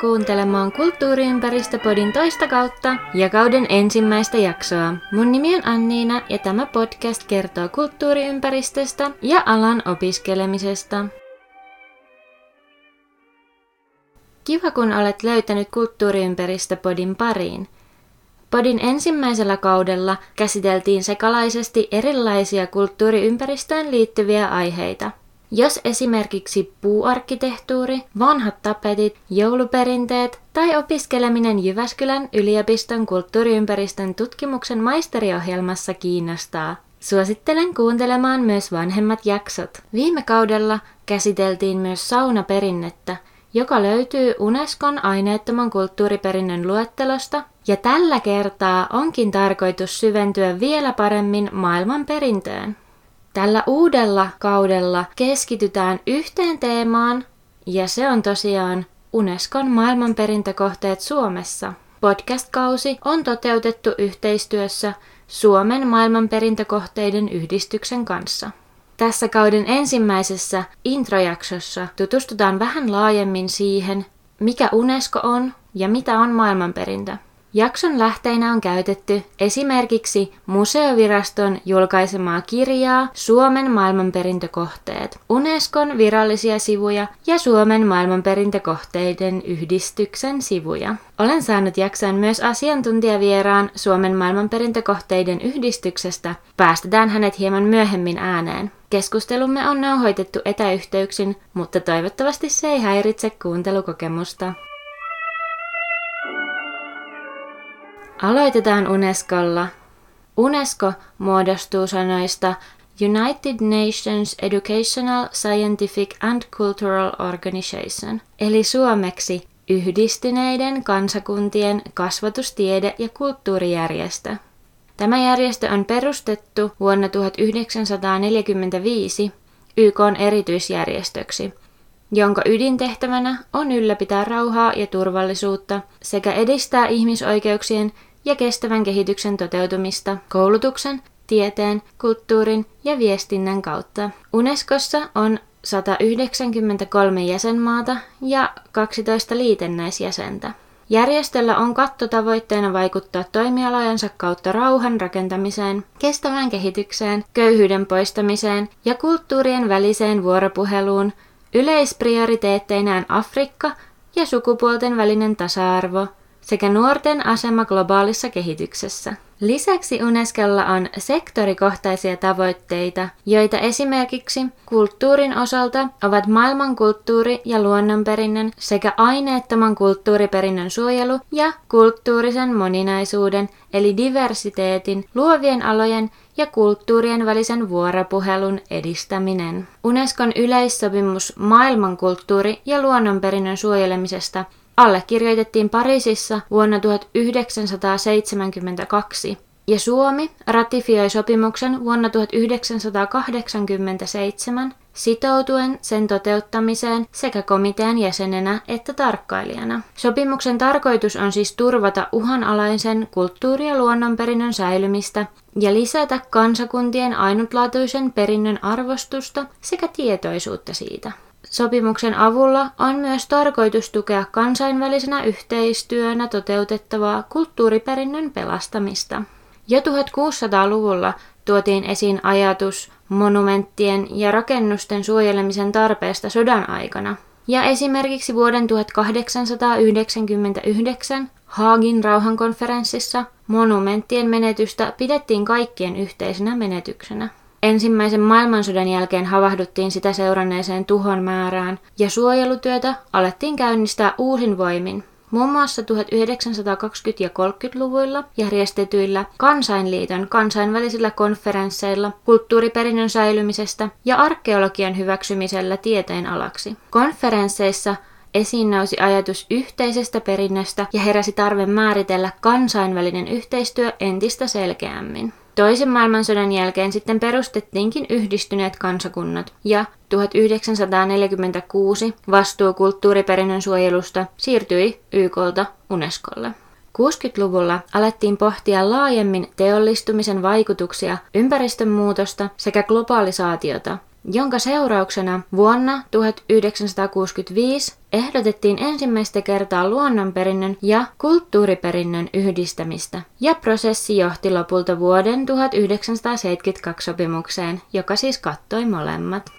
Kuuntelemaan Kulttuuriympäristöpodin toista kautta ja kauden ensimmäistä jaksoa. Mun nimi on Anniina ja tämä podcast kertoo kulttuuriympäristöstä ja alan opiskelemisesta. Kiva kun olet löytänyt Kulttuuriympäristöpodin pariin. Podin ensimmäisellä kaudella käsiteltiin sekalaisesti erilaisia kulttuuriympäristöön liittyviä aiheita – jos esimerkiksi puuarkkitehtuuri, vanhat tapetit, jouluperinteet tai opiskeleminen Jyväskylän yliopiston kulttuuriympäristön tutkimuksen maisteriohjelmassa kiinnostaa, suosittelen kuuntelemaan myös vanhemmat jaksot. Viime kaudella käsiteltiin myös saunaperinnettä, joka löytyy Unescon aineettoman kulttuuriperinnön luettelosta, ja tällä kertaa onkin tarkoitus syventyä vielä paremmin maailman perintöön. Tällä uudella kaudella keskitytään yhteen teemaan, ja se on tosiaan Unescon maailmanperintökohteet Suomessa. Podcast-kausi on toteutettu yhteistyössä Suomen maailmanperintökohteiden yhdistyksen kanssa. Tässä kauden ensimmäisessä introjaksossa tutustutaan vähän laajemmin siihen, mikä Unesco on ja mitä on maailmanperintö. Jakson lähteinä on käytetty esimerkiksi Museoviraston julkaisemaa kirjaa Suomen maailmanperintökohteet, Unescon virallisia sivuja ja Suomen maailmanperintökohteiden yhdistyksen sivuja. Olen saanut jaksoon myös asiantuntijavieraan Suomen maailmanperintökohteiden yhdistyksestä. Päästetään hänet hieman myöhemmin ääneen. Keskustelumme on nauhoitettu etäyhteyksin, mutta toivottavasti se ei häiritse kuuntelukokemusta. Aloitetaan Unescolla. UNESCO muodostuu sanoista United Nations Educational, Scientific and Cultural Organization, eli suomeksi Yhdistyneiden kansakuntien kasvatustiede- ja kulttuurijärjestö. Tämä järjestö on perustettu vuonna 1945 YK erityisjärjestöksi, jonka ydintehtävänä on ylläpitää rauhaa ja turvallisuutta sekä edistää ihmisoikeuksien ja kestävän kehityksen toteutumista koulutuksen, tieteen, kulttuurin ja viestinnän kautta. Unescossa on 193 jäsenmaata ja 12 liitännäisjäsentä. Järjestöllä on kattotavoitteena vaikuttaa toimialojensa kautta rauhan rakentamiseen, kestävään kehitykseen, köyhyyden poistamiseen ja kulttuurien väliseen vuoropuheluun, yleisprioriteetteinään Afrikka ja sukupuolten välinen tasa-arvo – sekä nuorten asema globaalissa kehityksessä. Lisäksi Unescolla on sektorikohtaisia tavoitteita, joita esimerkiksi kulttuurin osalta ovat maailmankulttuuri- ja luonnonperinnön sekä aineettoman kulttuuriperinnön suojelu ja kulttuurisen moninaisuuden eli diversiteetin, luovien alojen ja kulttuurien välisen vuoropuhelun edistäminen. Unescon yleissopimus maailmankulttuuri- ja luonnonperinnön suojelemisesta allekirjoitettiin Pariisissa vuonna 1972 ja Suomi ratifioi sopimuksen vuonna 1987 sitoutuen sen toteuttamiseen sekä komitean jäsenenä että tarkkailijana. Sopimuksen tarkoitus on siis turvata uhanalaisen kulttuuri- ja luonnonperinnön säilymistä ja lisätä kansakuntien ainutlaatuisen perinnön arvostusta sekä tietoisuutta siitä. Sopimuksen avulla on myös tarkoitus tukea kansainvälisenä yhteistyönä toteutettavaa kulttuuriperinnön pelastamista. Jo 1600-luvulla tuotiin esiin ajatus monumenttien ja rakennusten suojelemisen tarpeesta sodan aikana. Ja esimerkiksi vuoden 1899 Haagin rauhankonferenssissa monumenttien menetystä pidettiin kaikkien yhteisenä menetyksenä. Ensimmäisen maailmansodan jälkeen havahduttiin sitä seuranneeseen tuhon määrään ja suojelutyötä alettiin käynnistää uusin voimin. Muun muassa 1920- ja 30-luvuilla järjestetyillä Kansainliiton kansainvälisillä konferensseilla kulttuuriperinnön säilymisestä ja arkeologian hyväksymisellä tieteen alaksi. Konferensseissa esiin nousi ajatus yhteisestä perinnöstä ja heräsi tarve määritellä kansainvälinen yhteistyö entistä selkeämmin. Toisen maailmansodan jälkeen sitten perustettiinkin yhdistyneet kansakunnat ja 1946 vastuu kulttuuriperinnön suojelusta siirtyi YKlta Unescolle. 60-luvulla alettiin pohtia laajemmin teollistumisen vaikutuksia, ympäristön muutosta sekä globalisaatiota, jonka seurauksena vuonna 1965 ehdotettiin ensimmäistä kertaa luonnonperinnön ja kulttuuriperinnön yhdistämistä, ja prosessi johti lopulta vuoden 1972 sopimukseen, joka siis kattoi molemmat.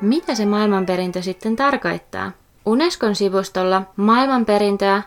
Mitä se maailmanperintö sitten tarkoittaa? Unescon sivustolla maailmanperintöä,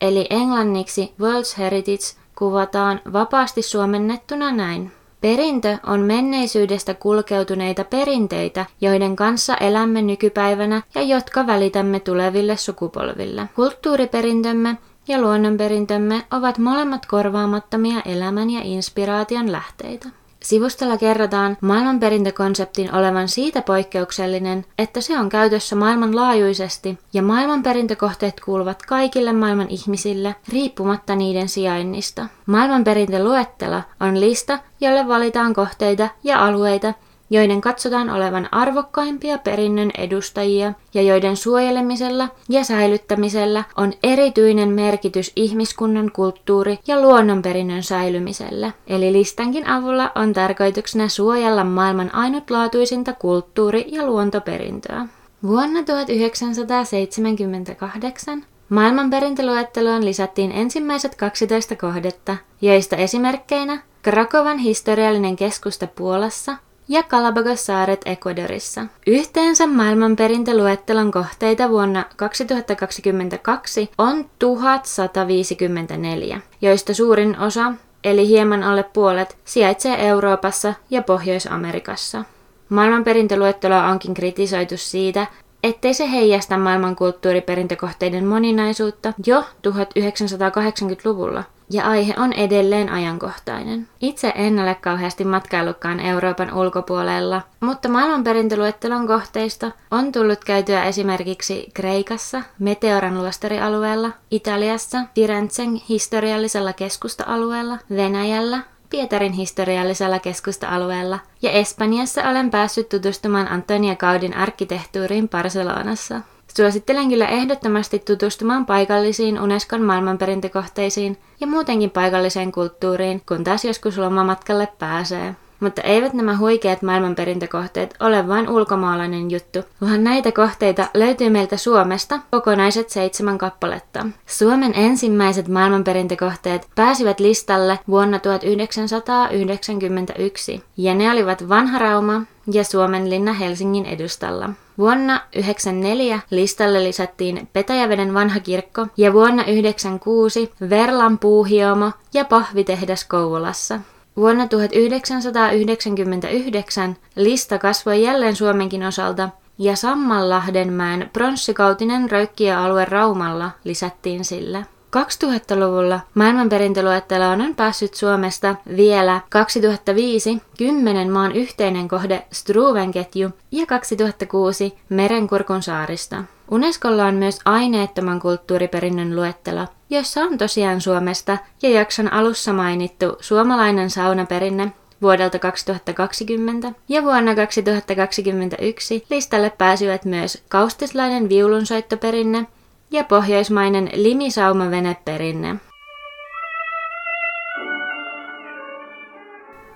eli englanniksi World Heritage, kuvataan vapaasti suomennettuna näin. Perintö on menneisyydestä kulkeutuneita perinteitä, joiden kanssa elämme nykypäivänä ja jotka välitämme tuleville sukupolville. Kulttuuriperintömme ja luonnonperintömme ovat molemmat korvaamattomia elämän ja inspiraation lähteitä. Sivustolla kerrotaan maailmanperintökonseptin olevan siitä poikkeuksellinen, että se on käytössä maailmanlaajuisesti ja maailmanperintökohteet kuuluvat kaikille maailman ihmisille riippumatta niiden sijainnista. Maailmanperintöluettelo on lista, jolle valitaan kohteita ja alueita, joiden katsotaan olevan arvokkaimpia perinnön edustajia ja joiden suojelemisella ja säilyttämisellä on erityinen merkitys ihmiskunnan kulttuuri- ja luonnonperinnön säilymiselle. Eli listankin avulla on tarkoituksena suojella maailman ainutlaatuisinta kulttuuri- ja luontoperintöä. Vuonna 1978 Maailmanperintöluetteloon lisättiin ensimmäiset 12 kohdetta, joista esimerkkeinä Krakovan historiallinen keskusta Puolassa, ja Galapagos-saaret Ecuadorissa. Yhteensä maailmanperintöluettelon kohteita vuonna 2022 on 1154, joista suurin osa, eli hieman alle puolet, sijaitsee Euroopassa ja Pohjois-Amerikassa. Maailmanperintöluetteloa onkin kritisoitu siitä, ettei se heijasta maailman kulttuuriperintökohteiden moninaisuutta jo 1980-luvulla – ja aihe on edelleen ajankohtainen. Itse en ole kauheasti matkaillutkaan Euroopan ulkopuolella, mutta maailmanperintöluettelon kohteista on tullut käytyä esimerkiksi Kreikassa, Meteoran luostarialueella, Italiassa, Firenzen historiallisella keskusta-alueella, Venäjällä, Pietarin historiallisella keskusta-alueella ja Espanjassa olen päässyt tutustumaan Antonia Gaudin arkkitehtuuriin Barcelonassa. Suosittelen kyllä ehdottomasti tutustumaan paikallisiin Unescon maailmanperintökohteisiin ja muutenkin paikalliseen kulttuuriin, kun taas joskus lomamatkalle pääsee. Mutta eivät nämä huikeat maailmanperintökohteet ole vain ulkomaalainen juttu, vaan näitä kohteita löytyy meiltä Suomesta kokonaiset seitsemän kappaletta. Suomen ensimmäiset maailmanperintökohteet pääsivät listalle vuonna 1991, ja ne olivat Vanha Rauma ja Suomen linna Helsingin edustalla. Vuonna 1994 listalle lisättiin Petäjäveden vanha kirkko ja vuonna 1996 Verlan puuhiomo ja pahvitehdas Kouvolassa. Vuonna 1999 lista kasvoi jälleen Suomenkin osalta ja Sammanlahdenmäen pronssikautinen röykkiä-alue Raumalla lisättiin sille. 2000-luvulla maailmanperintöluetteloon on päässyt Suomesta vielä 2005 kymmenen maan yhteinen kohde Struven ketju ja 2006 Merenkurkun saarista. Unescolla on myös aineettoman kulttuuriperinnön luettelo, jossa on tosiaan Suomesta ja jakson alussa mainittu suomalainen saunaperinne vuodelta 2020 ja vuonna 2021 listalle pääsivät myös kaustislainen viulunsoittoperinne ja pohjoismainen limisaumaveneperinne.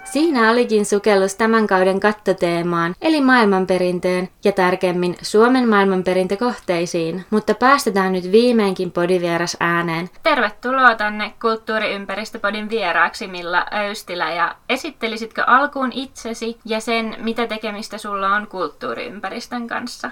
Siinä olikin sukellus tämän kauden kattoteemaan, eli maailmanperintöön ja tärkemmin Suomen maailmanperintökohteisiin, mutta päästetään nyt viimeinkin podivieras ääneen. Tervetuloa tänne Kulttuuriympäristöpodin vieraaksi Milla Öystilä ja esittelisitkö alkuun itsesi ja sen, mitä tekemistä sulla on kulttuuriympäristön kanssa?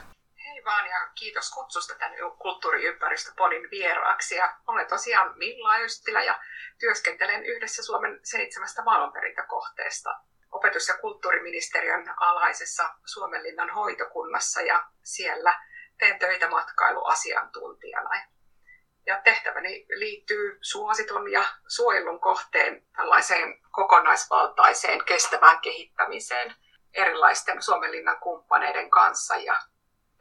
Vaan ja kiitos kutsusta tänne kulttuuriympäristöpodin vieraaksi. Ja olen tosiaan Milla Östilä ja työskentelen yhdessä Suomen seitsemästä maailmanperintökohteesta opetus- ja kulttuuriministeriön alaisessa Suomenlinnan hoitokunnassa ja siellä teen töitä matkailuasiantuntijana. Ja tehtäväni liittyy suositun ja suojelun kohteen tällaiseen kokonaisvaltaiseen kestävään kehittämiseen erilaisten Suomenlinnan kumppaneiden kanssa ja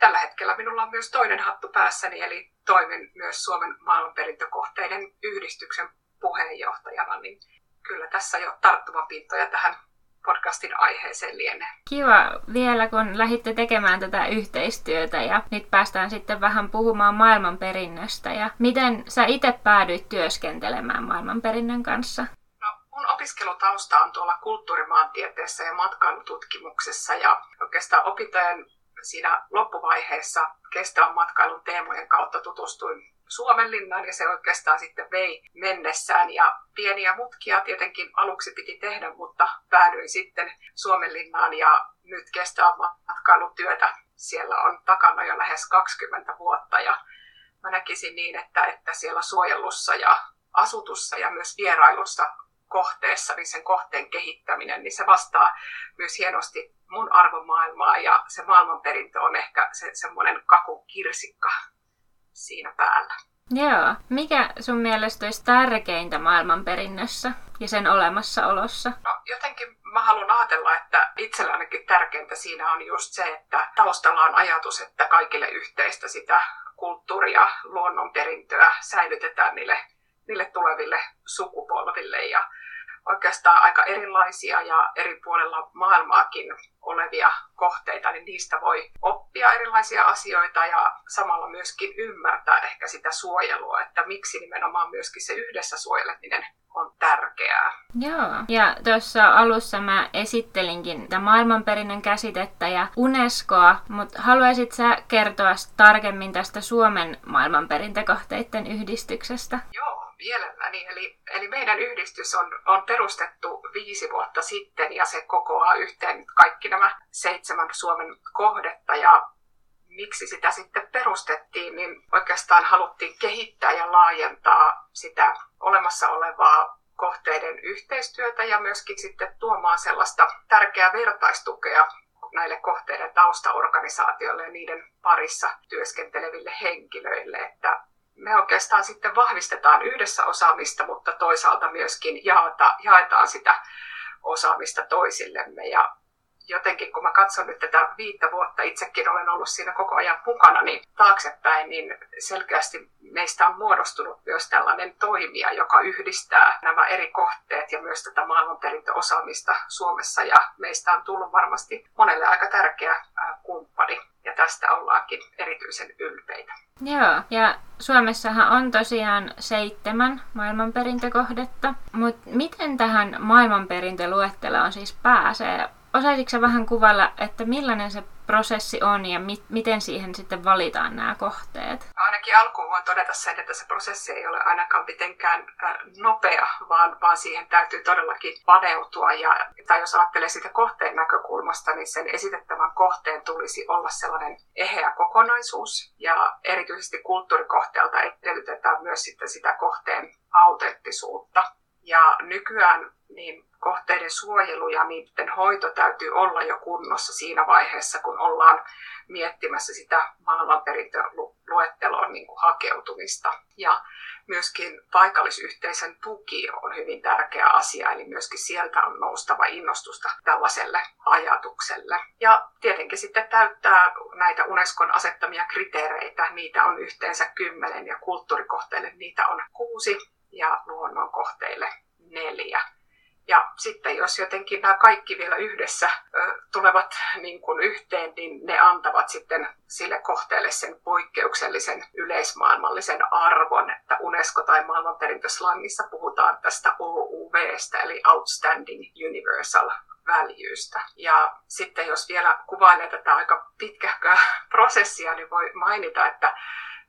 tällä hetkellä minulla on myös toinen hattu päässäni, eli toimin myös Suomen maailmanperintökohteiden yhdistyksen puheenjohtajana, niin kyllä tässä jo tarttumapintoja tähän podcastin aiheeseen lienee. Kiva vielä, kun lähditte tekemään tätä yhteistyötä ja nyt päästään sitten vähän puhumaan maailmanperinnöstä ja miten sä itse päädyit työskentelemään maailmanperinnön kanssa? No, Mun opiskelutausta on tuolla kulttuurimaantieteessä ja matkailututkimuksessa ja oikeastaan opintojen siinä loppuvaiheessa kestävän matkailun teemojen kautta tutustuin Suomenlinnaan ja se oikeastaan sitten vei mennessään. Ja pieniä mutkia tietenkin aluksi piti tehdä, mutta päädyin sitten Suomenlinnaan ja nyt kestävän matkailutyötä siellä on takana jo lähes 20 vuotta ja mä näkisin niin, että, että siellä suojelussa ja asutussa ja myös vierailussa kohteessa, niin sen kohteen kehittäminen, niin se vastaa myös hienosti mun arvomaailmaa ja se maailmanperintö on ehkä se semmoinen kakukirsikka siinä päällä. Joo. Mikä sun mielestä olisi tärkeintä maailmanperinnössä ja sen olemassaolossa? No, jotenkin mä haluan ajatella, että itsellä ainakin tärkeintä siinä on just se, että taustalla on ajatus, että kaikille yhteistä sitä kulttuuria, luonnonperintöä säilytetään niille, niille tuleville sukupolville. Ja oikeastaan aika erilaisia ja eri puolella maailmaakin olevia kohteita, niin niistä voi oppia erilaisia asioita ja samalla myöskin ymmärtää ehkä sitä suojelua, että miksi nimenomaan myöskin se yhdessä suojeleminen on tärkeää. Joo, ja tuossa alussa mä esittelinkin tätä maailmanperinnön käsitettä ja Unescoa, mutta haluaisit sä kertoa tarkemmin tästä Suomen maailmanperintökohteiden yhdistyksestä? Joo, Mielelläni. Eli, eli meidän yhdistys on, on perustettu viisi vuotta sitten ja se kokoaa yhteen kaikki nämä seitsemän Suomen kohdetta. Ja miksi sitä sitten perustettiin, niin oikeastaan haluttiin kehittää ja laajentaa sitä olemassa olevaa kohteiden yhteistyötä ja myöskin sitten tuomaan sellaista tärkeää vertaistukea näille kohteiden taustaorganisaatioille ja niiden parissa työskenteleville henkilöille, että me oikeastaan sitten vahvistetaan yhdessä osaamista, mutta toisaalta myöskin jaeta, jaetaan sitä osaamista toisillemme. Ja jotenkin kun mä katson nyt tätä viittä vuotta, itsekin olen ollut siinä koko ajan mukana, niin taaksepäin, niin selkeästi meistä on muodostunut myös tällainen toimija, joka yhdistää nämä eri kohteet ja myös tätä maailmanperintöosaamista Suomessa. Ja meistä on tullut varmasti monelle aika tärkeä kumppani ja tästä ollaankin erityisen ylpeitä. Joo, ja Suomessahan on tosiaan seitsemän maailmanperintökohdetta, mutta miten tähän maailmanperintöluetteloon siis pääsee? Osaisitko vähän kuvalla, että millainen se prosessi on ja mi- miten siihen sitten valitaan nämä kohteet? Ainakin alkuun voin todeta sen, että se prosessi ei ole ainakaan mitenkään nopea, vaan, vaan siihen täytyy todellakin paneutua. Ja, tai jos ajattelee sitä kohteen näkökulmasta, niin sen esitettävän kohteen tulisi olla sellainen eheä kokonaisuus. Ja erityisesti kulttuurikohteelta edellytetään myös sitten sitä kohteen autenttisuutta. Ja nykyään niin kohteiden suojelu ja niiden hoito täytyy olla jo kunnossa siinä vaiheessa, kun ollaan miettimässä sitä maailmanperintöluetteloon niin hakeutumista. Ja myöskin paikallisyhteisön tuki on hyvin tärkeä asia, eli myöskin sieltä on noustava innostusta tällaiselle ajatukselle. Ja tietenkin sitten täyttää näitä Unescon asettamia kriteereitä, niitä on yhteensä kymmenen ja kulttuurikohteille niitä on kuusi ja luonnonkohteille neljä. Ja sitten jos jotenkin nämä kaikki vielä yhdessä tulevat niin kuin yhteen, niin ne antavat sitten sille kohteelle sen poikkeuksellisen yleismaailmallisen arvon, että Unesco tai maailmanperintöslangissa puhutaan tästä OUVstä, eli Outstanding Universal Valuestä. Ja sitten jos vielä kuvailee tätä aika pitkähköä prosessia, niin voi mainita, että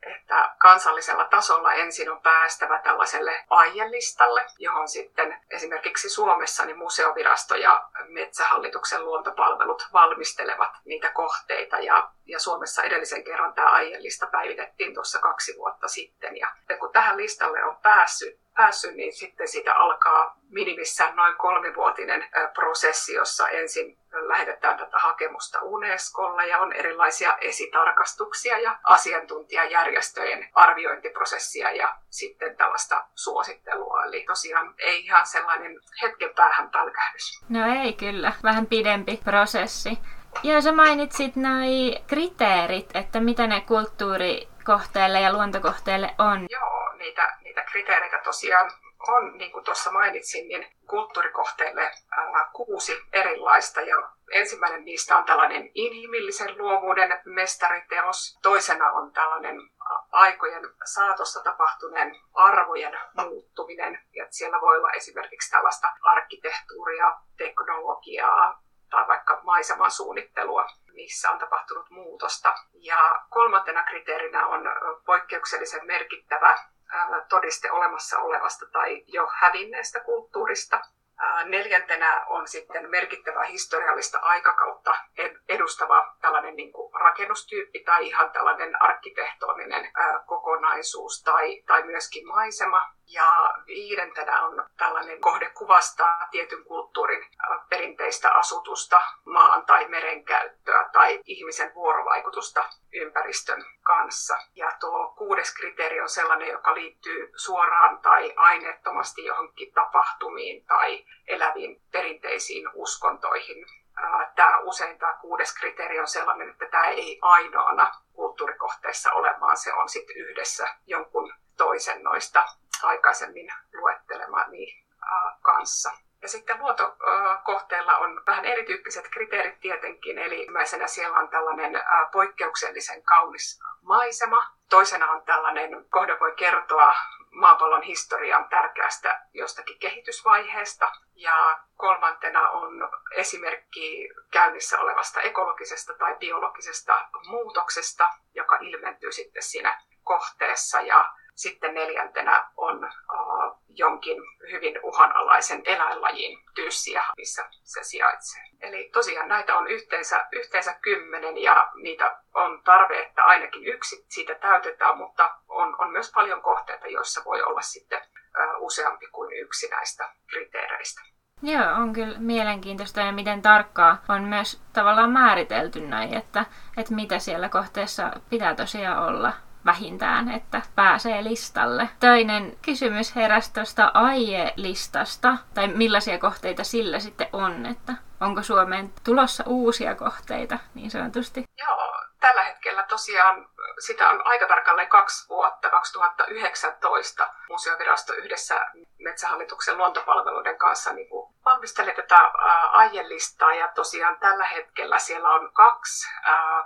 että kansallisella tasolla ensin on päästävä tällaiselle aielistalle, johon sitten esimerkiksi Suomessa niin museovirasto ja Metsähallituksen luontopalvelut valmistelevat niitä kohteita. Ja, ja Suomessa edellisen kerran tämä aielista päivitettiin tuossa kaksi vuotta sitten. Ja kun tähän listalle on päässyt, päässyt, niin sitten siitä alkaa minimissään noin kolmivuotinen prosessi, jossa ensin lähetetään tätä hakemusta Unescolle ja on erilaisia esitarkastuksia ja asiantuntijajärjestöjen arviointiprosessia ja sitten tällaista suosittelua. Eli tosiaan ei ihan sellainen hetken päähän pälkähdys. No ei kyllä, vähän pidempi prosessi. Ja sä mainitsit noi kriteerit, että mitä ne kulttuurikohteelle ja luontokohteelle on. Joo, niitä, niitä kriteereitä tosiaan on, niin kuin tuossa mainitsin, niin kulttuurikohteille ää, kuusi erilaista. Ja ensimmäinen niistä on tällainen inhimillisen luovuuden mestariteos. Toisena on tällainen aikojen saatossa tapahtuneen arvojen muuttuminen. Ja siellä voi olla esimerkiksi tällaista arkkitehtuuria, teknologiaa tai vaikka maiseman suunnittelua, missä on tapahtunut muutosta. Ja kolmantena kriteerinä on poikkeuksellisen merkittävä todiste olemassa olevasta tai jo hävinneestä kulttuurista. Neljäntenä on sitten merkittävä historiallista aikakautta edustava tällainen niin kuin rakennustyyppi tai ihan tällainen arkkitehtoninen kokonaisuus tai, tai myöskin maisema. Ja viidentenä on tällainen kohde kuvastaa tietyn kulttuurin perinteistä asutusta, maan tai meren käyttöä tai ihmisen vuorovaikutusta ympäristön kanssa. Ja tuo kuudes kriteeri on sellainen, joka liittyy suoraan tai aineettomasti johonkin tapahtumiin tai eläviin perinteisiin uskontoihin. Tämä usein tämä kuudes kriteeri on sellainen, että tämä ei ainoana kulttuurikohteessa ole, vaan se on sitten yhdessä jonkun toisen noista aikaisemmin luettelemani kanssa. Ja sitten luontokohteella on vähän erityyppiset kriteerit tietenkin, eli ensimmäisenä siellä on tällainen poikkeuksellisen kaunis maisema. Toisena on tällainen, kohde voi kertoa maapallon historian tärkeästä jostakin kehitysvaiheesta. Ja kolmantena on esimerkki käynnissä olevasta ekologisesta tai biologisesta muutoksesta, joka ilmentyy sitten siinä kohteessa. Ja sitten neljäntenä on jonkin hyvin uhanalaisen eläinlajin tyyssiä, missä se sijaitsee. Eli tosiaan näitä on yhteensä, yhteensä kymmenen ja niitä on tarve, että ainakin yksi siitä täytetään, mutta on, on myös paljon kohteita, joissa voi olla sitten useampi kuin yksi näistä kriteereistä. Joo, on kyllä mielenkiintoista ja miten tarkkaa on myös tavallaan määritelty näin, että, että mitä siellä kohteessa pitää tosiaan olla vähintään, että pääsee listalle. Toinen kysymys heräsi tuosta AIE-listasta, tai millaisia kohteita sillä sitten on, että onko Suomeen tulossa uusia kohteita niin sanotusti? Joo, tällä hetkellä tosiaan sitä on aika tarkalleen kaksi vuotta, 2019 museovirasto yhdessä Metsähallituksen luontopalveluiden kanssa niin kuin valmisteli tätä aielistaa ja tosiaan tällä hetkellä siellä on kaksi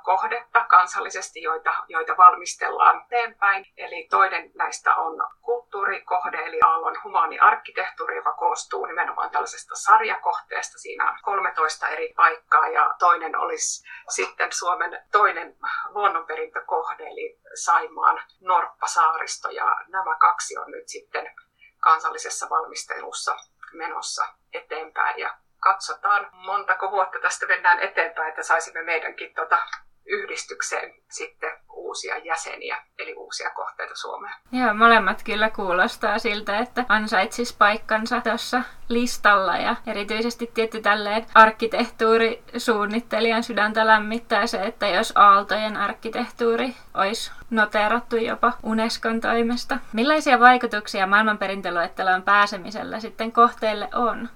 kohdetta kansallisesti, joita, joita valmistellaan eteenpäin. Eli toinen näistä on kulttuurikohde, eli Aallon humaani arkkitehtuuri, joka koostuu nimenomaan tällaisesta sarjakohteesta. Siinä on 13 eri paikkaa ja toinen olisi sitten Suomen toinen luonnonperintökohde, eli Saimaan Norppasaaristo. Ja nämä kaksi on nyt sitten kansallisessa valmistelussa menossa eteenpäin. Ja katsotaan, montako vuotta tästä mennään eteenpäin, että saisimme meidänkin tuota yhdistykseen sitten uusia jäseniä, eli uusia kohteita Suomeen. Joo, molemmat kyllä kuulostaa siltä, että ansaitsis paikkansa tuossa listalla ja erityisesti tietty tälleen arkkitehtuurisuunnittelijan sydäntä lämmittää se, että jos Aaltojen arkkitehtuuri olisi noteerattu jopa Unescon toimesta. Millaisia vaikutuksia maailmanperintöluetteloon pääsemisellä sitten kohteelle on?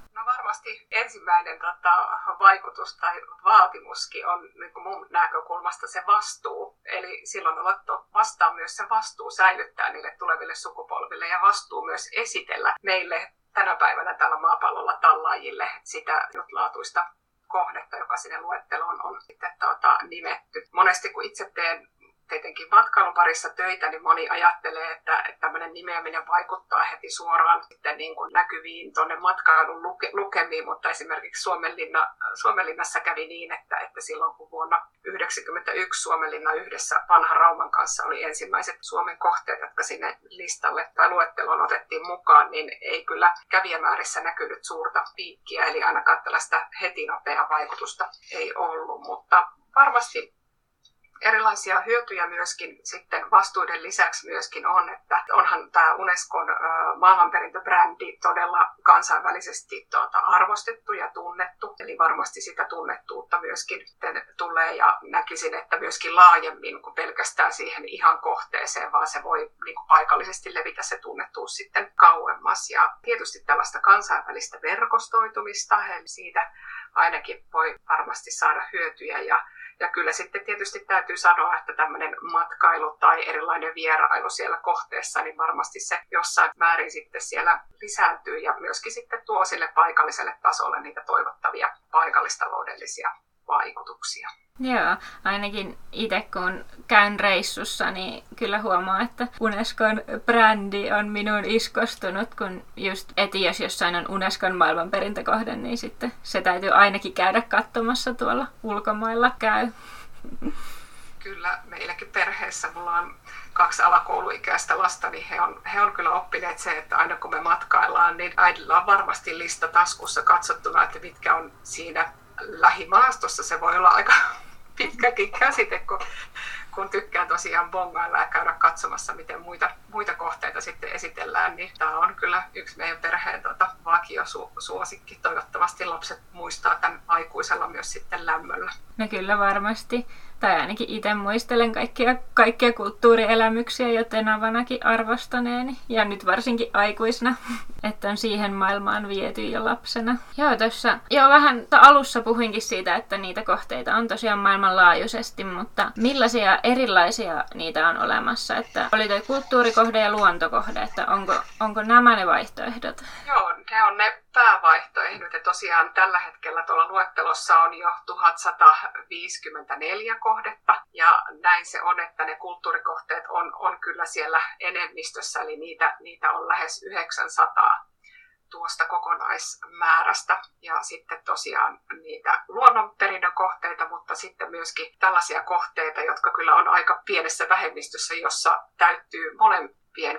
Varmasti ensimmäinen tota, vaikutus tai vaatimuskin on niin kuin mun näkökulmasta se vastuu. Eli silloin on vastaan myös se vastuu säilyttää niille tuleville sukupolville ja vastuu myös esitellä meille tänä päivänä tällä maapallolla tallaajille sitä laatuista kohdetta, joka sinne luetteloon on sitten tuota, nimetty. Monesti kun itse teen tietenkin matkailun parissa töitä, niin moni ajattelee, että, että tämmöinen nimeäminen vaikuttaa heti suoraan sitten niin kuin näkyviin tuonne matkailun luke, lukemiin, mutta esimerkiksi Suomenlinna, Suomenlinnassa kävi niin, että, että silloin kun vuonna 1991 Suomenlinna yhdessä vanhan Rauman kanssa oli ensimmäiset Suomen kohteet, jotka sinne listalle tai luetteloon otettiin mukaan, niin ei kyllä kävijämäärissä näkynyt suurta piikkiä, eli ainakaan tällaista heti nopeaa vaikutusta ei ollut, mutta varmasti erilaisia hyötyjä myöskin sitten vastuuden lisäksi myöskin on, että onhan tämä Unescon maailmanperintöbrändi todella kansainvälisesti tuota, arvostettu ja tunnettu. Eli varmasti sitä tunnettuutta myöskin tulee ja näkisin, että myöskin laajemmin kuin pelkästään siihen ihan kohteeseen, vaan se voi niin kuin paikallisesti levitä se tunnettuus sitten kauemmas. Ja tietysti tällaista kansainvälistä verkostoitumista, eli siitä ainakin voi varmasti saada hyötyjä ja ja kyllä sitten tietysti täytyy sanoa, että tämmöinen matkailu tai erilainen vierailu siellä kohteessa, niin varmasti se jossain määrin sitten siellä lisääntyy ja myöskin sitten tuo sille paikalliselle tasolle niitä toivottavia paikallistaloudellisia vaikutuksia. Joo, ainakin itse kun käyn reissussa, niin kyllä huomaa, että Unescon brändi on minun iskostunut, kun just eti jos jossain on Unescon maailmanperintökohde, niin sitten se täytyy ainakin käydä katsomassa tuolla ulkomailla käy. Kyllä, meilläkin perheessä mulla on kaksi alakouluikäistä lasta, niin he on, he on kyllä oppineet se, että aina kun me matkaillaan, niin äidillä on varmasti lista taskussa katsottuna, että mitkä on siinä lähimaastossa. Se voi olla aika pitkäkin käsite, kun, kun tykkään tosiaan bongailla ja käydä katsomassa, miten muita, muita kohteita sitten esitellään, niin tämä on kyllä yksi meidän perheen tota, vakiosuosikki. Toivottavasti lapset muistaa tämän aikuisella myös sitten lämmöllä. No kyllä varmasti tai ainakin itse muistelen kaikkia, kaikkia kulttuurielämyksiä jo tenavanakin arvostaneeni, ja nyt varsinkin aikuisena, että on siihen maailmaan viety jo lapsena. Joo, tuossa jo vähän alussa puhuinkin siitä, että niitä kohteita on tosiaan maailmanlaajuisesti, mutta millaisia erilaisia niitä on olemassa? Että oli toi kulttuurikohde ja luontokohde, että onko, onko nämä ne vaihtoehdot? Joo, ne on ne päävaihtoehdot. Ja tosiaan tällä hetkellä tuolla luettelossa on jo 1154 kohdetta. Ja näin se on, että ne kulttuurikohteet on, on kyllä siellä enemmistössä, eli niitä, niitä on lähes 900 tuosta kokonaismäärästä. Ja sitten tosiaan niitä luonnonperinnön kohteita, mutta sitten myöskin tällaisia kohteita, jotka kyllä on aika pienessä vähemmistössä, jossa täyttyy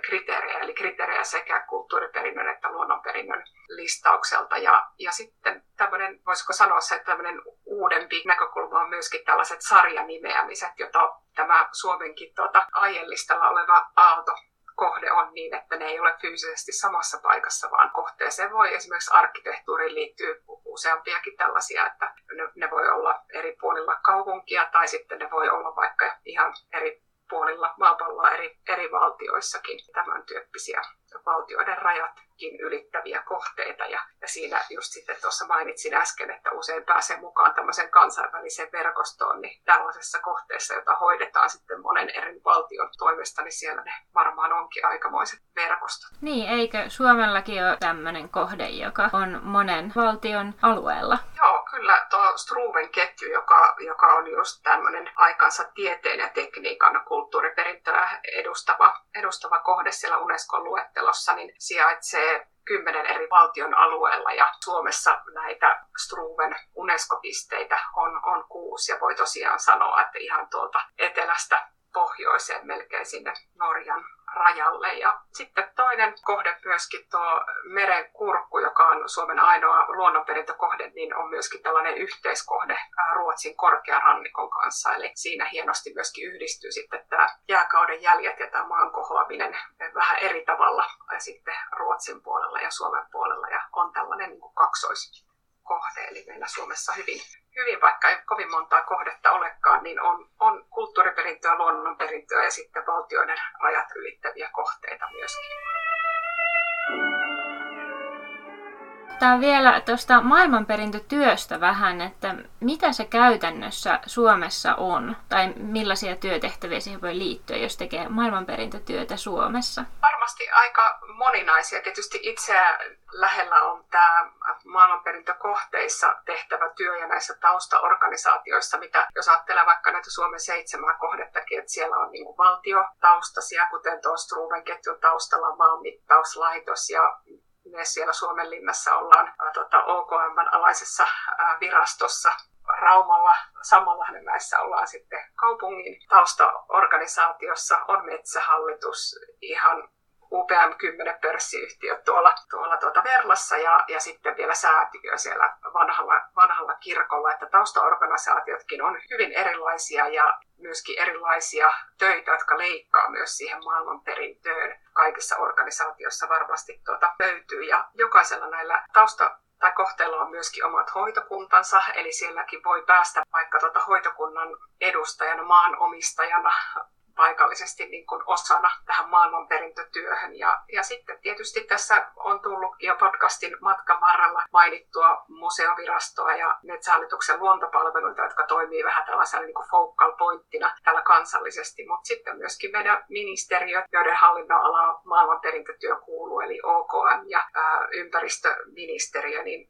kriteerejä, eli kriteerejä sekä kulttuuriperinnön että luonnonperinnön listaukselta. Ja, ja sitten tämmöinen, voisiko sanoa se, että tämmöinen uudempi näkökulma on myöskin tällaiset sarjanimeämiset, jota tämä Suomenkin tuota, aiellistalla oleva Aalto kohde on niin, että ne ei ole fyysisesti samassa paikassa, vaan kohteeseen voi esimerkiksi arkkitehtuuriin liittyä useampiakin tällaisia, että ne, ne voi olla eri puolilla kaupunkia tai sitten ne voi olla vaikka ihan eri puolilla maapalloa eri, eri valtioissakin tämän tyyppisiä valtioiden rajatkin ylittäviä kohteita. Ja, ja siinä just sitten tuossa mainitsin äsken, että usein pääsee mukaan tämmöiseen kansainväliseen verkostoon, niin tällaisessa kohteessa, jota hoidetaan sitten monen eri valtion toimesta, niin siellä ne varmaan onkin aikamoiset verkostot. Niin, eikö Suomellakin ole tämmöinen kohde, joka on monen valtion alueella? Joo, kyllä tuo Struven ketju, joka, joka on just tämmöinen aikansa tieteen ja tekniikan kulttuuriperintöä edustava, edustava kohde siellä Unescon luettelossa, niin sijaitsee kymmenen eri valtion alueella ja Suomessa näitä Struven UNESCO-pisteitä on, on kuusi. Ja voi tosiaan sanoa, että ihan tuolta etelästä pohjoiseen melkein sinne Norjan rajalle. Ja sitten toinen kohde myöskin tuo meren kurkku, joka on Suomen ainoa luonnonperintökohde, niin on myöskin tällainen yhteiskohde Ruotsin korkearannikon kanssa. Eli siinä hienosti myöskin yhdistyy sitten tämä jääkauden jäljet ja tämä maan kohoaminen vähän eri tavalla ja sitten Ruotsin puolella ja Suomen puolella. Ja on tällainen niin kuin kaksoiskohde, eli meillä Suomessa hyvin hyvin, vaikka ei kovin montaa kohdetta olekaan, niin on, on kulttuuriperintöä, luonnonperintöä ja sitten valtioiden rajat ylittäviä kohteita myöskin. Tämä vielä tuosta maailmanperintötyöstä vähän, että mitä se käytännössä Suomessa on, tai millaisia työtehtäviä siihen voi liittyä, jos tekee maailmanperintötyötä Suomessa? Varmasti aika moninaisia. Tietysti itseä lähellä on tämä maailmanperintökohteissa tehtävä työ ja näissä taustaorganisaatioissa, mitä jos ajattelee vaikka näitä Suomen seitsemää kohdettakin, että siellä on niin valtiotaustasia, kuten tuossa Struven ketjun taustalla maanmittauslaitos ja myös siellä Suomenlinnassa ollaan ää, tota, OKM alaisessa ää, virastossa Raumalla, Samanlahdenmäessä ollaan sitten kaupungin taustaorganisaatiossa, on metsähallitus, ihan UPM 10 pörssiyhtiö tuolla, tuolla tuota Verlassa ja, ja sitten vielä säätiö siellä vanhalla, vanhalla kirkolla, että taustaorganisaatiotkin on hyvin erilaisia ja myöskin erilaisia töitä, jotka leikkaa myös siihen maailmanperintöön. Kaikissa organisaatioissa varmasti tuota löytyy ja jokaisella näillä tausta tai kohteella on myöskin omat hoitokuntansa, eli sielläkin voi päästä vaikka tuota hoitokunnan edustajana, maanomistajana paikallisesti niin kuin osana tähän maailmanperintötyöhön. Ja, ja sitten tietysti tässä on tullut jo podcastin matkan varrella mainittua museovirastoa ja Metsähallituksen luontopalveluita, jotka toimii vähän tällaisena niin kuin focal pointtina täällä kansallisesti, mutta sitten myöskin meidän ministeriöt, joiden hallinnoala maailmanperintötyö kuuluu, eli OKM ja ää, ympäristöministeriö, niin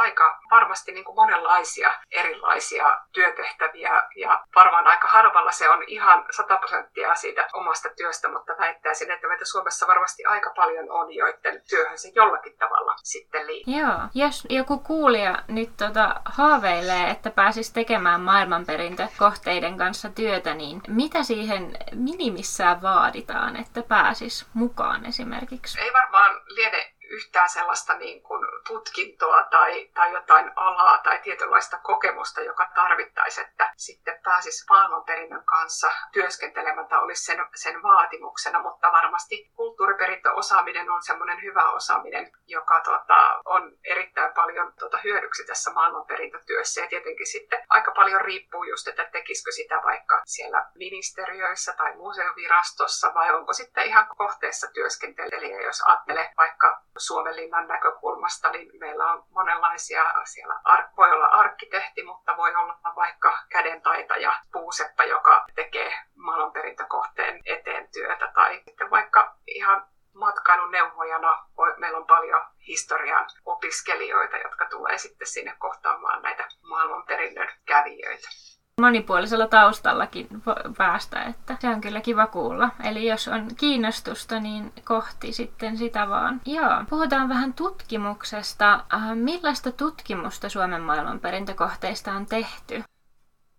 aika varmasti niin kuin monenlaisia erilaisia työtehtäviä ja varmaan aika harvalla se on ihan 100 prosenttia siitä omasta työstä, mutta väittäisin, että meitä Suomessa varmasti aika paljon on, joiden työhön se jollakin tavalla sitten liittyy. Joo, jos joku kuulija nyt tota, haaveilee, että pääsisi tekemään maailmanperintökohteiden kanssa työtä, niin mitä siihen minimissään vaaditaan, että pääsis mukaan esimerkiksi? Ei varmaan liene yhtään sellaista niin kuin tutkintoa tai, tai jotain alaa tai tietynlaista kokemusta, joka tarvittaisi, että sitten pääsisi maailmanperinnön kanssa työskentelemään tai olisi sen, sen vaatimuksena, mutta varmasti kulttuuriperintöosaaminen on semmoinen hyvä osaaminen, joka tota, on erittäin paljon tota, hyödyksi tässä maailmanperintötyössä. Ja tietenkin sitten aika paljon riippuu just, että tekisikö sitä vaikka siellä ministeriöissä tai museovirastossa vai onko sitten ihan kohteessa työskentelijä, jos ajattelee vaikka Suomenlinnan näkökulmasta, niin meillä on monenlaisia siellä. Voi olla arkkitehti, mutta voi olla vaikka kädentaitaja, puuseppa, joka tekee maailmanperintökohteen eteen työtä. Tai sitten vaikka ihan matkailuneuvojana meillä on paljon historian opiskelijoita, jotka tulee sitten sinne kohtaamaan näitä maailmanperinnön kävijöitä monipuolisella taustallakin päästä, että se on kyllä kiva kuulla. Eli jos on kiinnostusta, niin kohti sitten sitä vaan. Joo, puhutaan vähän tutkimuksesta. Äh, millaista tutkimusta Suomen maailmanperintökohteista on tehty?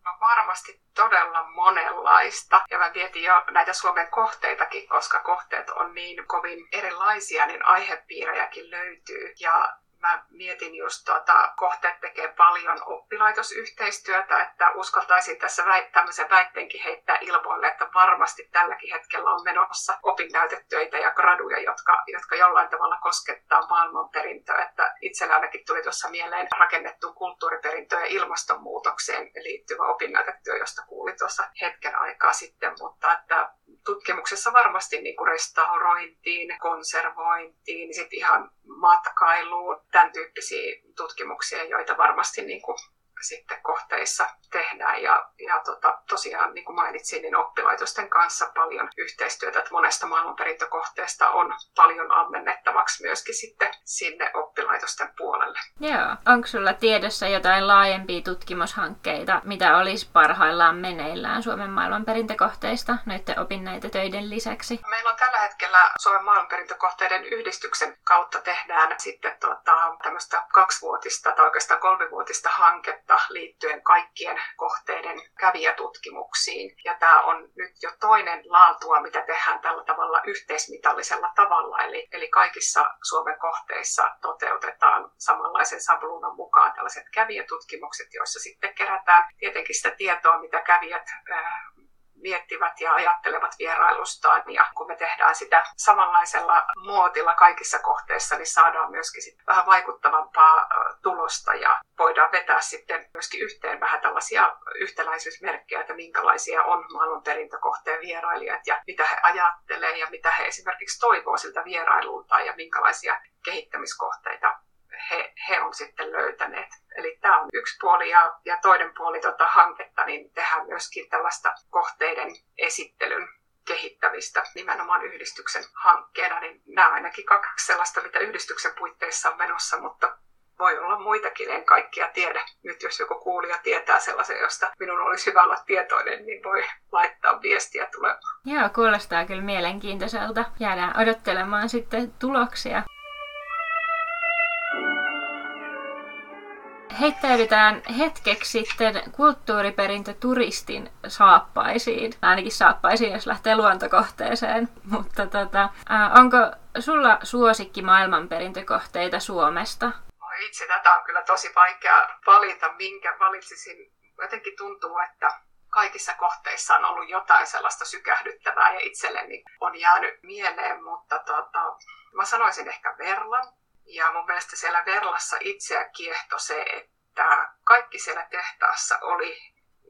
No varmasti todella monenlaista. Ja mä mietin jo näitä Suomen kohteitakin, koska kohteet on niin kovin erilaisia, niin aihepiirejäkin löytyy. Ja mä mietin just tota, kohteet tekee paljon oppilaitosyhteistyötä, että uskaltaisin tässä väit, tämmöisen väitteenkin heittää ilmoille, että varmasti tälläkin hetkellä on menossa opinnäytetöitä ja graduja, jotka, jotka jollain tavalla koskettaa maailmanperintöä. Että itsellä ainakin tuli tuossa mieleen rakennettu kulttuuriperintöön ja ilmastonmuutokseen liittyvä opinnäytetyö, josta kuulin tuossa hetken aikaa sitten, mutta että tutkimuksessa varmasti niin kuin restaurointiin, konservointiin, sitten ihan matkailuun, tämän tyyppisiä tutkimuksia, joita varmasti niin kuin sitten kohteissa tehdään. Ja, ja tota, tosiaan, niin kuin mainitsin, niin oppilaitosten kanssa paljon yhteistyötä, että monesta maailmanperintökohteesta on paljon ammennettavaksi myöskin sitten sinne oppilaitosten puolelle. Joo. Onko sulla tiedossa jotain laajempia tutkimushankkeita, mitä olisi parhaillaan meneillään Suomen maailmanperintökohteista noiden opinnäytetöiden lisäksi? Meillä on tällä hetkellä Suomen maailmanperintökohteiden yhdistyksen kautta tehdään sitten tota, tämmöistä kaksivuotista tai oikeastaan kolmivuotista hanketta liittyen kaikkien kohteiden kävijätutkimuksiin. Ja tämä on nyt jo toinen laatua, mitä tehdään tällä tavalla yhteismitallisella tavalla. Eli, eli kaikissa Suomen kohteissa toteutetaan samanlaisen sabluunan mukaan tällaiset kävijätutkimukset, joissa sitten kerätään tietenkin sitä tietoa, mitä kävijät miettivät ja ajattelevat vierailustaan. Ja kun me tehdään sitä samanlaisella muotilla kaikissa kohteissa, niin saadaan myöskin sit vähän vaikuttavampaa tulosta ja voidaan vetää sitten myöskin yhteen vähän tällaisia yhtäläisyysmerkkejä, että minkälaisia on maailmanperintökohteen vierailijat ja mitä he ajattelee ja mitä he esimerkiksi toivoo siltä vierailulta ja minkälaisia kehittämiskohteita he, he on sitten löytäneet. Eli tämä on yksi puoli ja, ja toinen puoli tota hanketta, niin tehdään myöskin tällaista kohteiden esittelyn kehittämistä nimenomaan yhdistyksen hankkeena, niin nämä ainakin kaksi sellaista, mitä yhdistyksen puitteissa on menossa, mutta voi olla muitakin, en kaikkia tiedä. Nyt jos joku kuulija tietää sellaisen, josta minun olisi hyvä olla tietoinen, niin voi laittaa viestiä tulemaan. Joo, kuulostaa kyllä mielenkiintoiselta. Jäädään odottelemaan sitten tuloksia. heittäydytään hetkeksi sitten kulttuuriperintöturistin saappaisiin. Ainakin saappaisiin, jos lähtee luontokohteeseen. Mutta tota, onko sulla suosikki maailmanperintökohteita Suomesta? Itse tätä on kyllä tosi vaikea valita, minkä valitsisin. Jotenkin tuntuu, että kaikissa kohteissa on ollut jotain sellaista sykähdyttävää ja itselleni on jäänyt mieleen, mutta tota, mä sanoisin ehkä Verlan ja mun mielestä siellä Verlassa itseä kiehto se, että kaikki siellä tehtaassa oli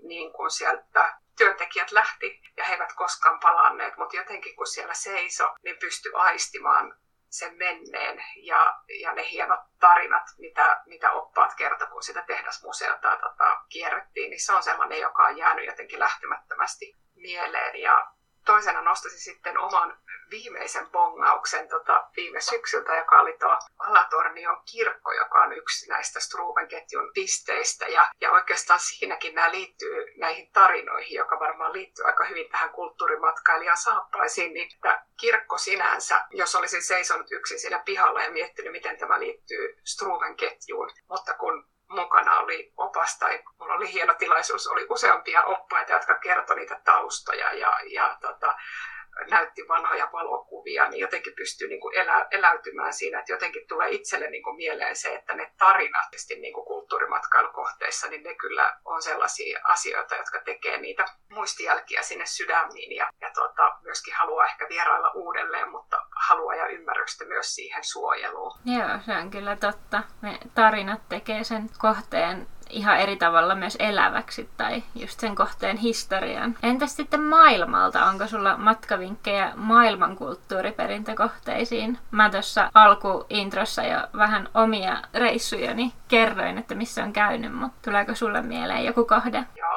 niin kuin sieltä työntekijät lähti ja he eivät koskaan palanneet, mutta jotenkin kun siellä seiso, niin pystyi aistimaan sen menneen ja, ja ne hienot tarinat, mitä, mitä oppaat kertoi, kun sitä tehdasmuseota tota, kierrettiin, niin se on sellainen, joka on jäänyt jotenkin lähtemättömästi mieleen. Ja toisena nostaisin sitten oman viimeisen bongauksen tota, viime syksyltä, joka oli tuo Alatornion kirkko, joka on yksi näistä Struven-ketjun pisteistä. Ja, ja oikeastaan siinäkin nämä liittyy näihin tarinoihin, joka varmaan liittyy aika hyvin tähän kulttuurimatkailijan saappaisiin. Niin että kirkko sinänsä, jos olisin seisonut yksin siinä pihalla ja miettinyt, miten tämä liittyy Struven-ketjuun, mutta kun mukana oli opas tai mulla oli hieno tilaisuus, oli useampia oppaita, jotka kertoi niitä taustoja ja, ja tota, näytti vanhoja valokuvia, niin jotenkin pystyy niin kuin elä, eläytymään siinä, että jotenkin tulee itselle niin kuin mieleen se, että ne tarinat niin kuin kulttuurimatkailukohteissa, niin ne kyllä on sellaisia asioita, jotka tekee niitä muistijälkiä sinne sydämiin ja, ja tota, myöskin haluaa ehkä vierailla uudelleen, mutta halua ja ymmärrystä myös siihen suojeluun. Joo, se on kyllä totta. Ne tarinat tekee sen kohteen ihan eri tavalla myös eläväksi tai just sen kohteen historian. Entäs sitten maailmalta? Onko sulla matkavinkkejä maailmankulttuuriperintökohteisiin? Mä tuossa alkuintrossa jo vähän omia reissujani kerroin, että missä on käynyt, mutta tuleeko sulle mieleen joku kohde? Joo,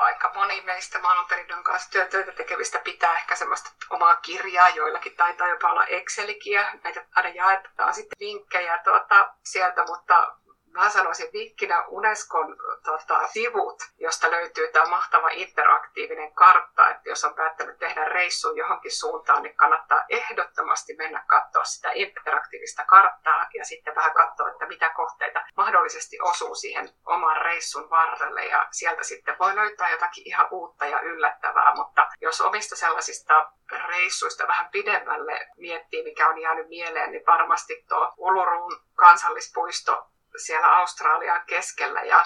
moni meistä maailmanperinnön kanssa työtä tekevistä pitää ehkä semmoista omaa kirjaa, joillakin taitaa jopa olla Excelikiä. Näitä aina jaetaan sitten vinkkejä tuota, sieltä, mutta mä sanoisin vinkkinä Unescon tota, sivut, josta löytyy tämä mahtava interaktiivinen kartta, että jos on päättänyt tehdä reissun johonkin suuntaan, niin kannattaa ehdottomasti mennä katsoa sitä interaktiivista karttaa ja sitten vähän katsoa, että mitä kohteita mahdollisesti osuu siihen oman reissun varrelle. Ja sieltä sitten voi löytää jotakin ihan uutta ja yllättävää, mutta jos omista sellaisista reissuista vähän pidemmälle miettii, mikä on jäänyt mieleen, niin varmasti tuo Uluruun kansallispuisto siellä Australian keskellä ja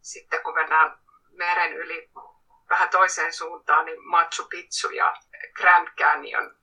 sitten kun mennään meren yli vähän toiseen suuntaan, niin Machu Picchu ja Grand Canyon.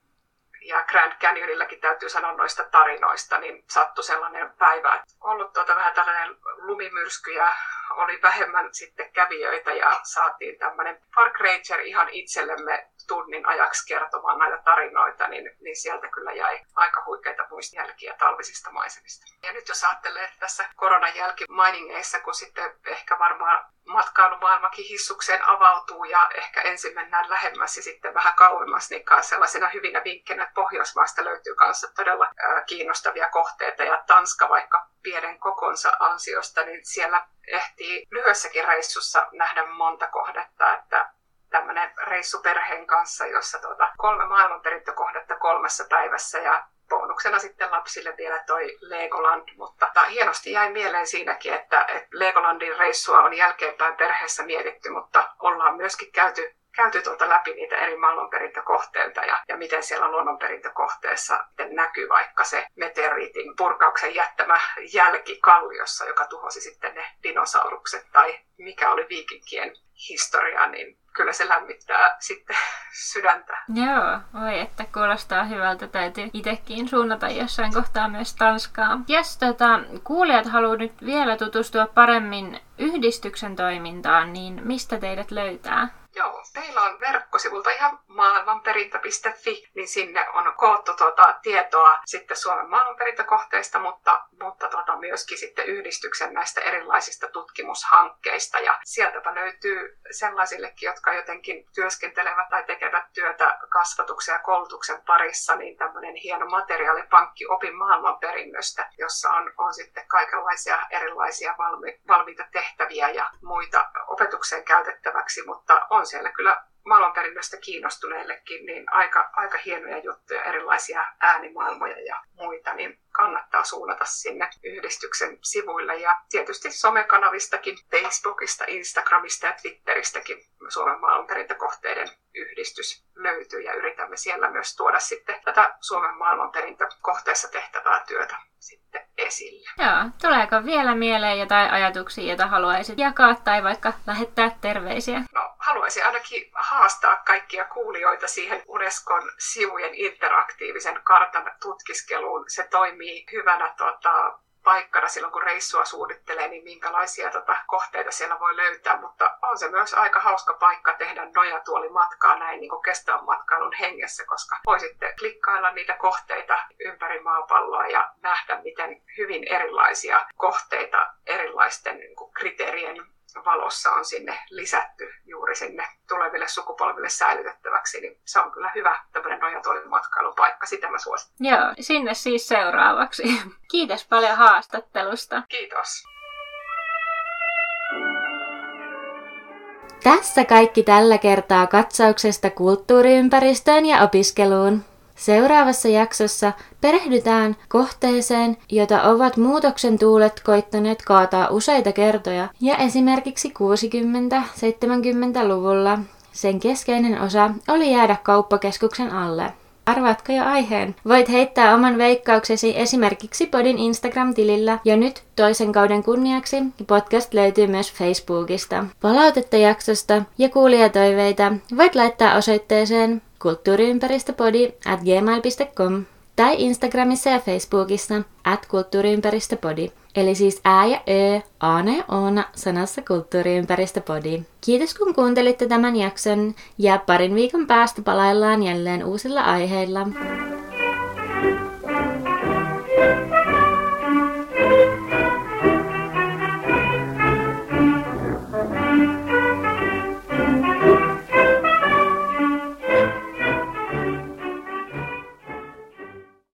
Ja Grand Canyonillakin täytyy sanoa noista tarinoista, niin sattui sellainen päivä, että ollut tuota vähän tällainen lumimyrsky ja oli vähemmän sitten kävijöitä ja saatiin tämmöinen Park Ranger ihan itsellemme tunnin ajaksi kertomaan näitä tarinoita, niin, niin sieltä kyllä jäi aika huikeita muistijälkiä talvisista maisemista. Ja nyt jos ajattelee, että tässä koronan jälkimainingeissa, kun sitten ehkä varmaan matkailumaailmakin hissukseen avautuu ja ehkä ensin mennään lähemmäs ja sitten vähän kauemmas, niin sellaisena hyvinä vinkkinä, että Pohjoismaista löytyy kanssa todella kiinnostavia kohteita ja Tanska vaikka pienen kokonsa ansiosta, niin siellä ehtii lyhyessäkin reissussa nähdä monta kohdetta, että tämmöinen reissu perheen kanssa, jossa tuota, kolme maailmanperintökohdetta kolmessa päivässä ja bonuksena sitten lapsille vielä toi Legoland, mutta ta, hienosti jäi mieleen siinäkin, että, että Legolandin reissua on jälkeenpäin perheessä mietitty, mutta ollaan myöskin käyty käyty tuota läpi niitä eri maailmanperintökohteilta ja, ja miten siellä luonnonperintökohteessa näkyy vaikka se meteoriitin purkauksen jättämä jälki kalliossa, joka tuhosi sitten ne dinosaurukset tai mikä oli viikinkien historia, niin kyllä se lämmittää sitten sydäntä. Joo, voi että kuulostaa hyvältä. Täytyy itsekin suunnata jossain kohtaa myös Tanskaa. Jos tota, kuulijat haluaa nyt vielä tutustua paremmin yhdistyksen toimintaan, niin mistä teidät löytää? Joo, teillä on verkkosivulta ihan maailmanperintä.fi, niin sinne on koottu tuota tietoa sitten Suomen maailmanperintökohteista, mutta, mutta tuota myöskin sitten yhdistyksen näistä erilaisista tutkimushankkeista. Ja sieltäpä löytyy sellaisillekin, jotka jotenkin työskentelevät tai tekevät työtä kasvatuksen ja koulutuksen parissa, niin tämmöinen hieno materiaalipankki opin maailmanperinnöstä, jossa on, on sitten kaikenlaisia erilaisia valmi, valmiita tehtäviä ja muita opetukseen käytettäväksi, mutta on siellä kyllä maailmanperinnöstä kiinnostuneillekin niin aika, aika hienoja juttuja, erilaisia äänimaailmoja ja muita, niin kannattaa suunnata sinne yhdistyksen sivuille ja tietysti somekanavistakin, Facebookista, Instagramista ja Twitteristäkin Suomen maailmanperintökohteiden yhdistys löytyy ja yritämme siellä myös tuoda sitten tätä Suomen maailmanperintökohteessa tehtävää työtä sitten esille. Joo, tuleeko vielä mieleen jotain ajatuksia, joita haluaisit jakaa tai vaikka lähettää terveisiä? No, haluaisin ainakin haastaa kaikkia kuulijoita siihen Unescon sivujen interaktiivisen kartan tutkiskeluun. Se toimii hyvänä tota, paikkana silloin, kun reissua suunnittelee, niin minkälaisia tota, kohteita siellä voi löytää, mutta on se myös aika hauska paikka tehdä nojatuolimatkaa näin niin kestävän matkailun hengessä, koska voi sitten klikkailla niitä kohteita ympäri maapalloa ja nähdä, miten hyvin erilaisia kohteita erilaisten niin kuin, kriteerien valossa on sinne lisätty juuri sinne tuleville sukupolville säilytettäväksi, niin se on kyllä hyvä tämmöinen nojatuolimatkailupaikka, sitä mä suosittelen. Joo, sinne siis seuraavaksi. Kiitos paljon haastattelusta. Kiitos. Tässä kaikki tällä kertaa katsauksesta kulttuuriympäristöön ja opiskeluun. Seuraavassa jaksossa perehdytään kohteeseen, jota ovat muutoksen tuulet koittaneet kaataa useita kertoja, ja esimerkiksi 60-70-luvulla sen keskeinen osa oli jäädä kauppakeskuksen alle. Arvaatko jo aiheen? Voit heittää oman veikkauksesi esimerkiksi Podin Instagram-tilillä ja nyt toisen kauden kunniaksi podcast löytyy myös Facebookista. Palautetta jaksosta ja kuulijatoiveita voit laittaa osoitteeseen kulttuuriympäristöpodi at gmail.com tai Instagramissa ja Facebookissa at kulttuuriympäristöpodi. Eli siis ää ja ö, ne oona sanassa kulttuuriympäristöpodi. Kiitos kun kuuntelitte tämän jakson ja parin viikon päästä palaillaan jälleen uusilla aiheilla. Thank you.